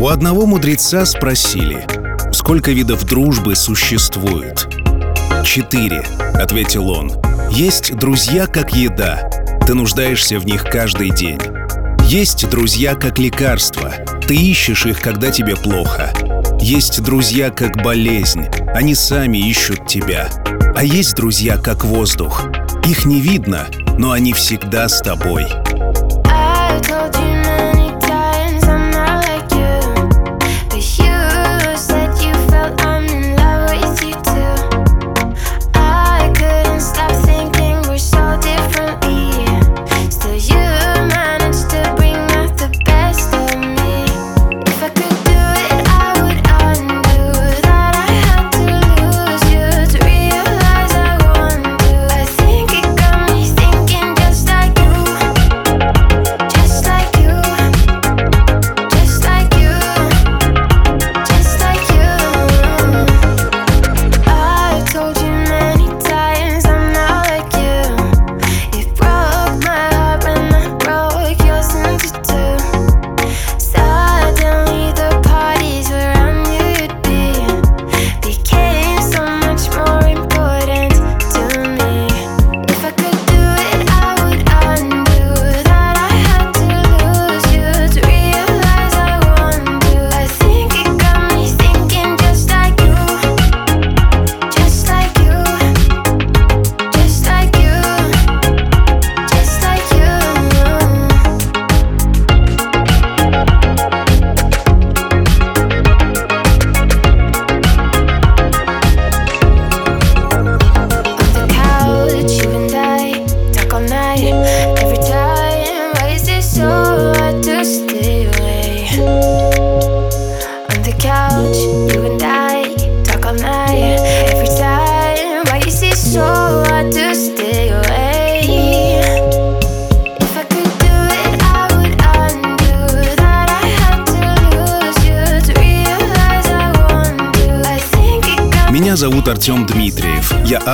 У одного мудреца спросили, сколько видов дружбы существует. «Четыре», — ответил он. «Есть друзья, как еда. Ты нуждаешься в них каждый день. Есть друзья, как лекарства. Ты ищешь их, когда тебе плохо. Есть друзья, как болезнь. Они сами ищут тебя. А есть друзья, как воздух. Их не видно, но они всегда с тобой. зовут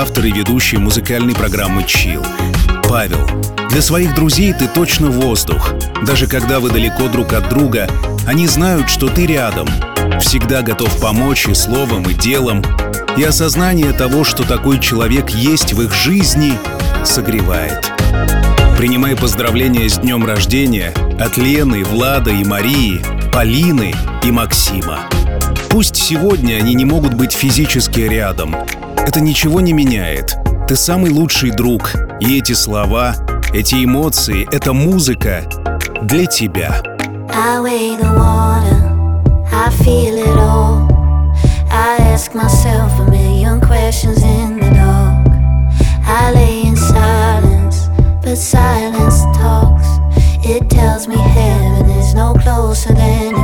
автор и ведущий музыкальной программы «Чил». Павел, для своих друзей ты точно воздух. Даже когда вы далеко друг от друга, они знают, что ты рядом. Всегда готов помочь и словом, и делом. И осознание того, что такой человек есть в их жизни, согревает. Принимай поздравления с днем рождения от Лены, Влада и Марии, Полины и Максима. Пусть сегодня они не могут быть физически рядом. Это ничего не меняет. Ты самый лучший друг. И эти слова, эти эмоции, эта музыка для тебя. But silence talks. It tells me heaven is no closer than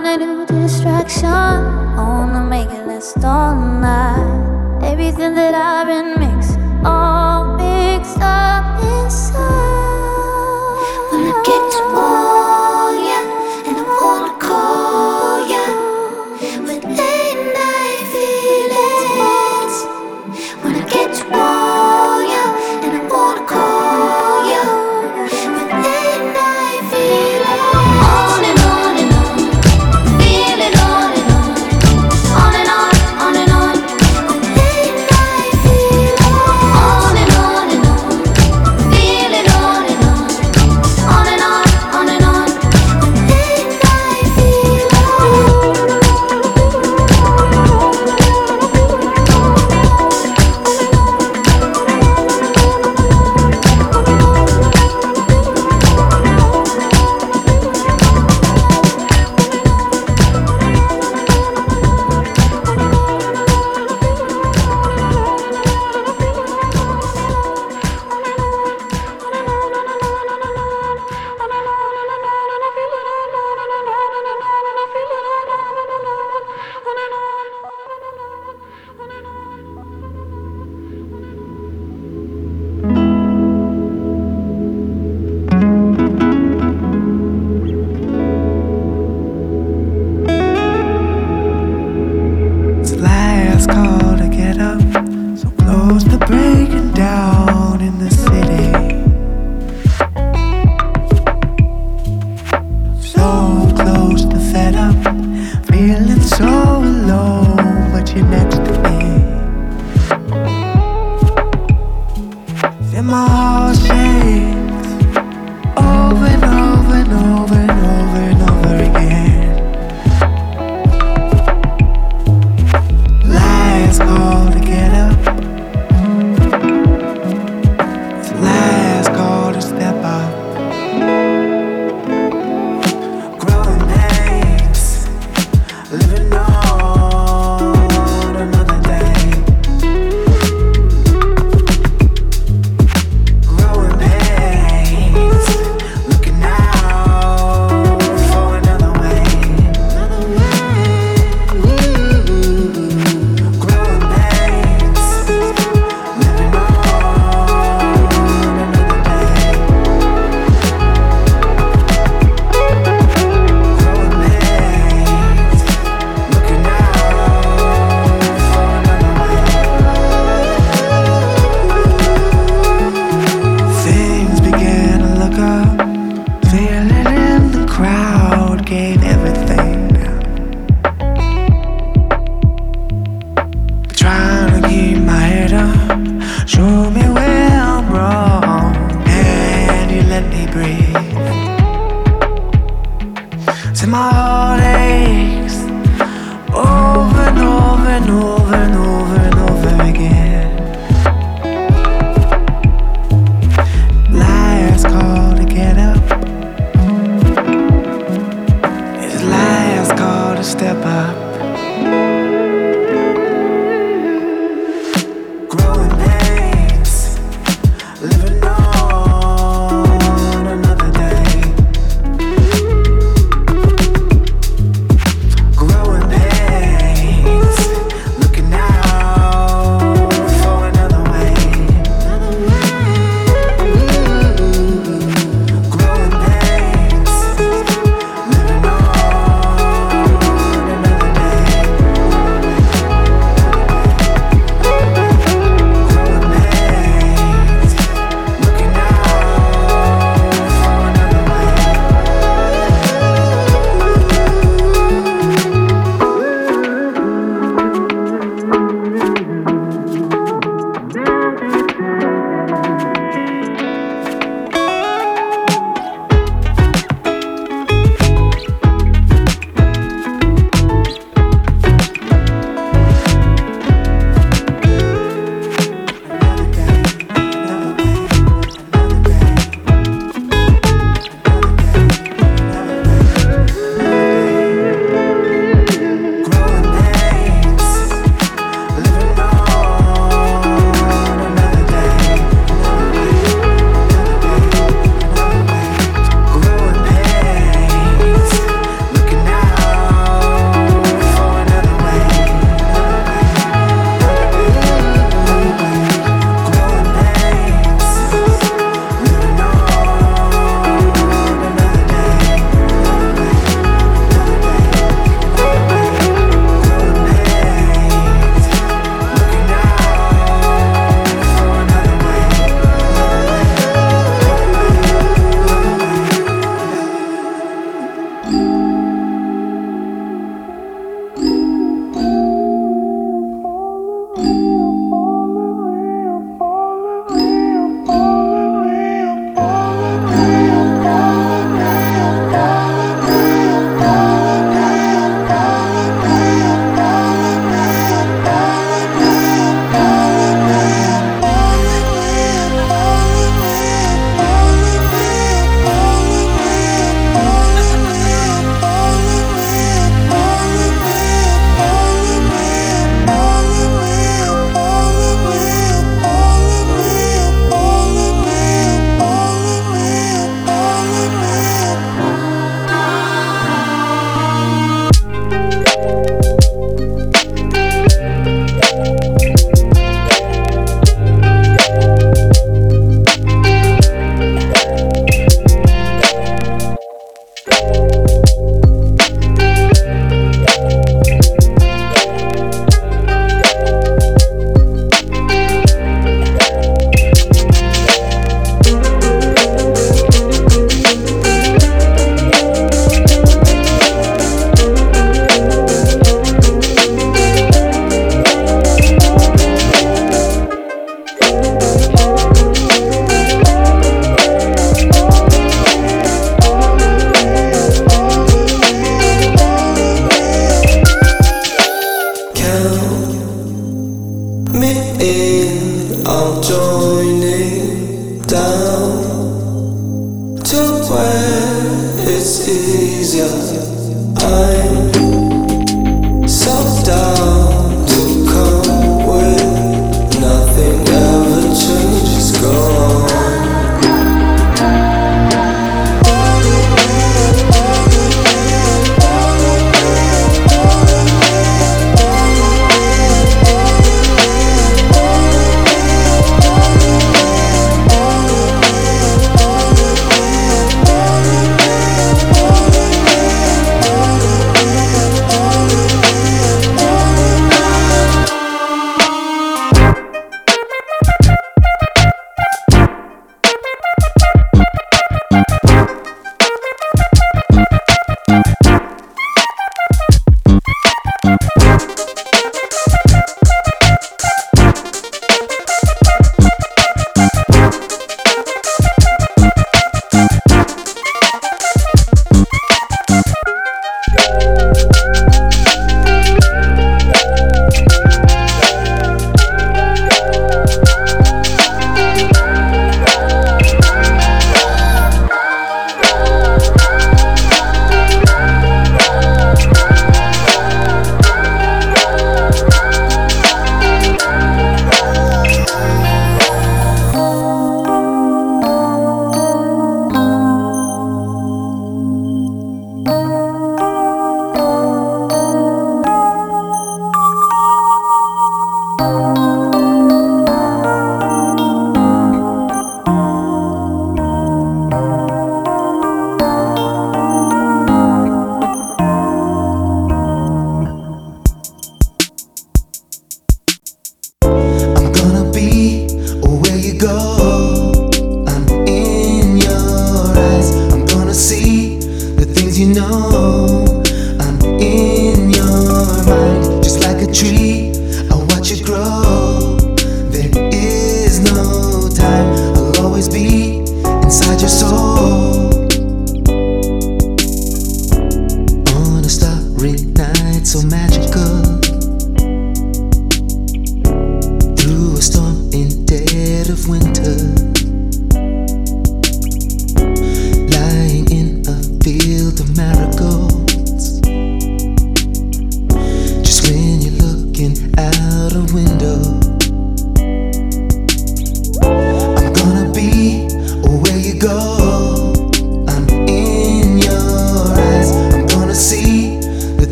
found a new distraction. Only make it last all night. Everything that I've been mixed, all mixed up inside. Wanna get to more.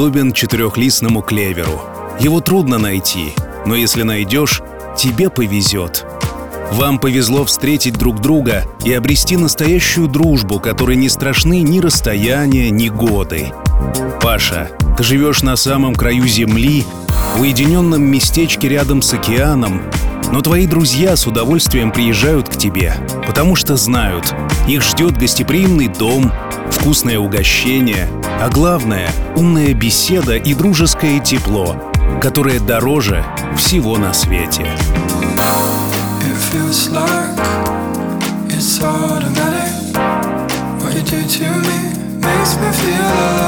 Подобен четырехлистному клеверу. Его трудно найти, но если найдешь, тебе повезет. Вам повезло встретить друг друга и обрести настоящую дружбу, которой не страшны ни расстояния, ни годы. Паша, ты живешь на самом краю земли, в уединенном местечке рядом с океаном, но твои друзья с удовольствием приезжают к тебе, потому что знают, их ждет гостеприимный дом, вкусное угощение, а главное — умная беседа и дружеское тепло, которое дороже всего на свете. Still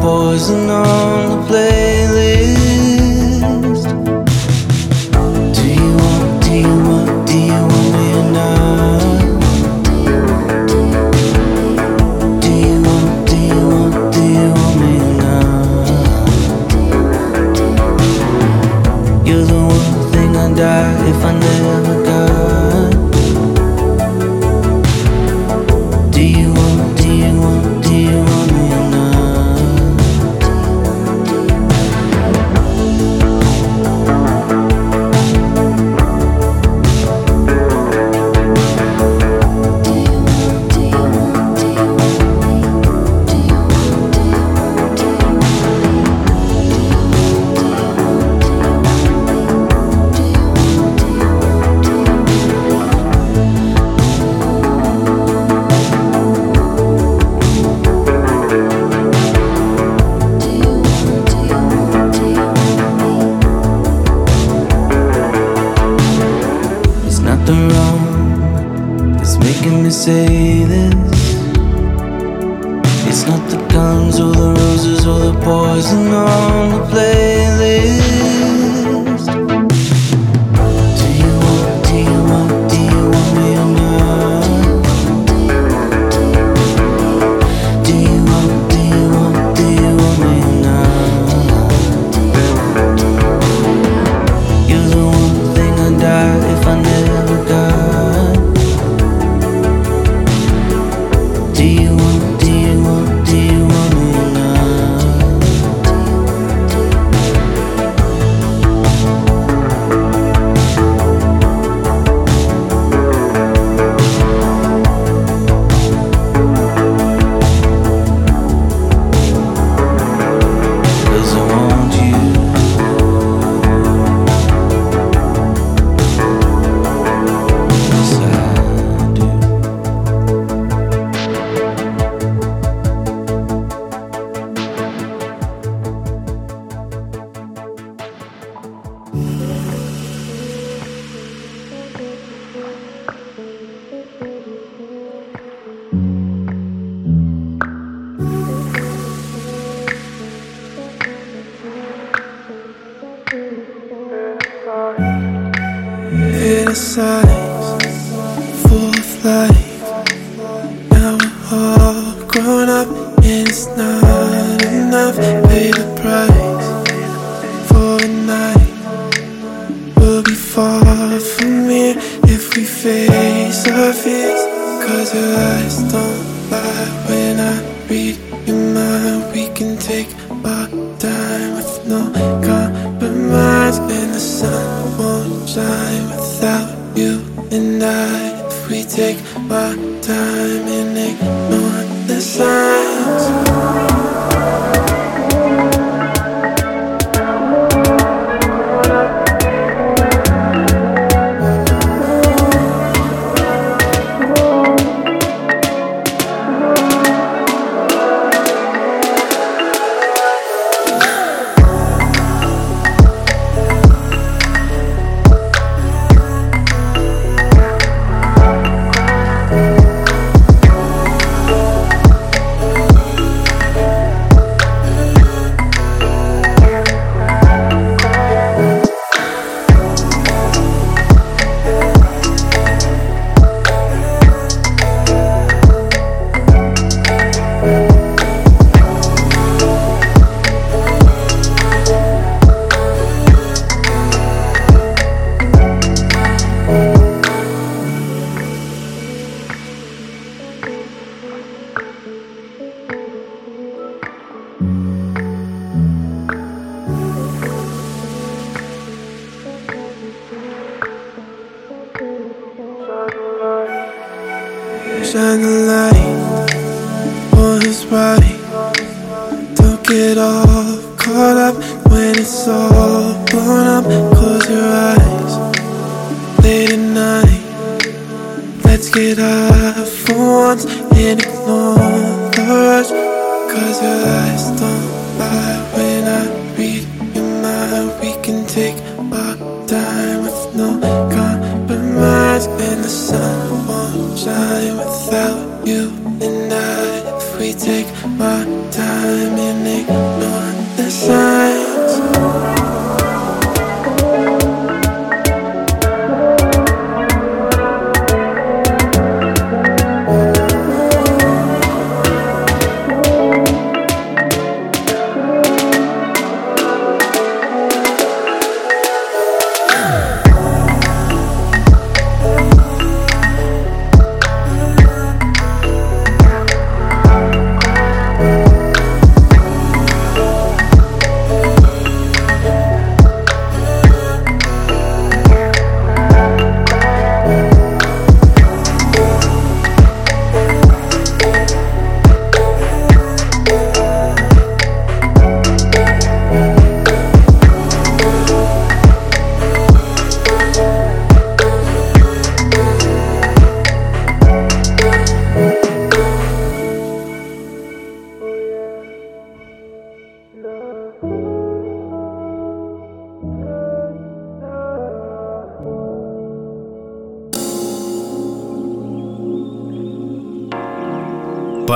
poison on the playlist.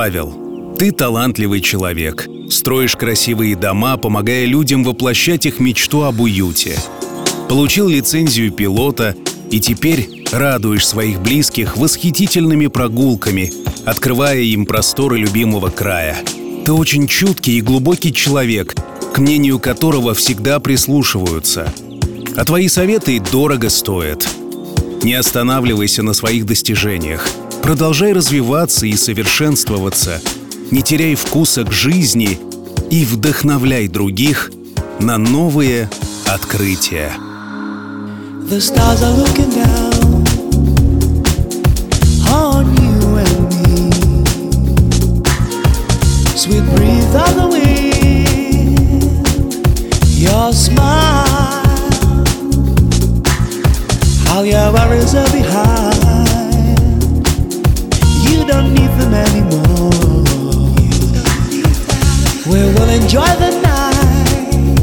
Павел, ты талантливый человек. Строишь красивые дома, помогая людям воплощать их мечту об уюте. Получил лицензию пилота и теперь радуешь своих близких восхитительными прогулками, открывая им просторы любимого края. Ты очень чуткий и глубокий человек, к мнению которого всегда прислушиваются. А твои советы дорого стоят. Не останавливайся на своих достижениях. Продолжай развиваться и совершенствоваться. Не теряй вкуса к жизни и вдохновляй других на новые открытия. Your smile, all your worries are behind. You don't need them anymore. We will enjoy the night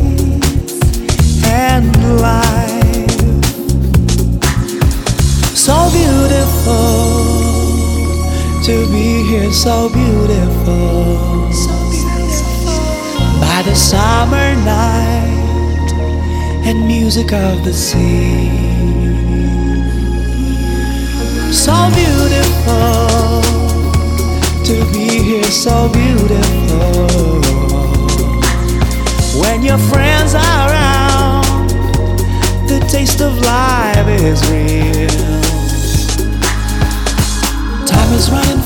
and life. So beautiful to be here, so beautiful. By the summer night and music of the sea. So beautiful so beautiful. When your friends are around, the taste of life is real. Time is running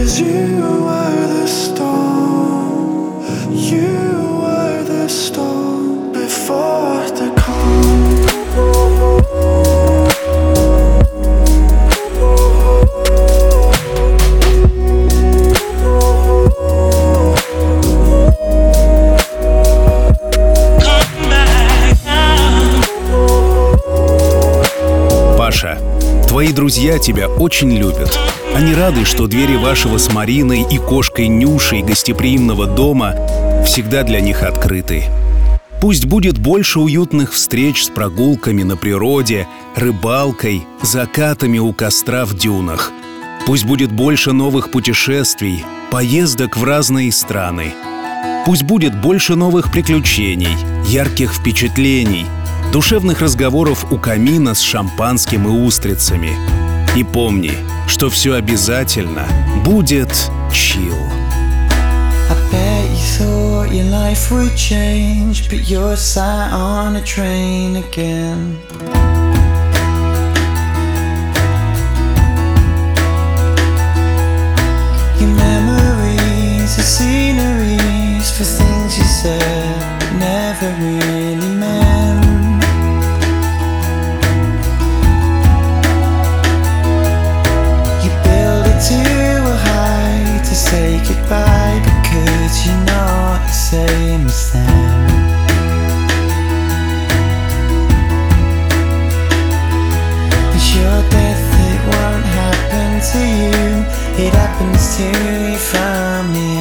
Cause you were the storm. Друзья тебя очень любят. Они рады, что двери вашего с Мариной и кошкой Нюшей гостеприимного дома всегда для них открыты. Пусть будет больше уютных встреч с прогулками на природе, рыбалкой, закатами у костра в дюнах. Пусть будет больше новых путешествий, поездок в разные страны. Пусть будет больше новых приключений, ярких впечатлений, душевных разговоров у камина с шампанским и устрицами. И помни, что все обязательно будет чил. For things you said never really meant. Say goodbye because you're not the same as them. It's your death, it won't happen to you. It happens to your family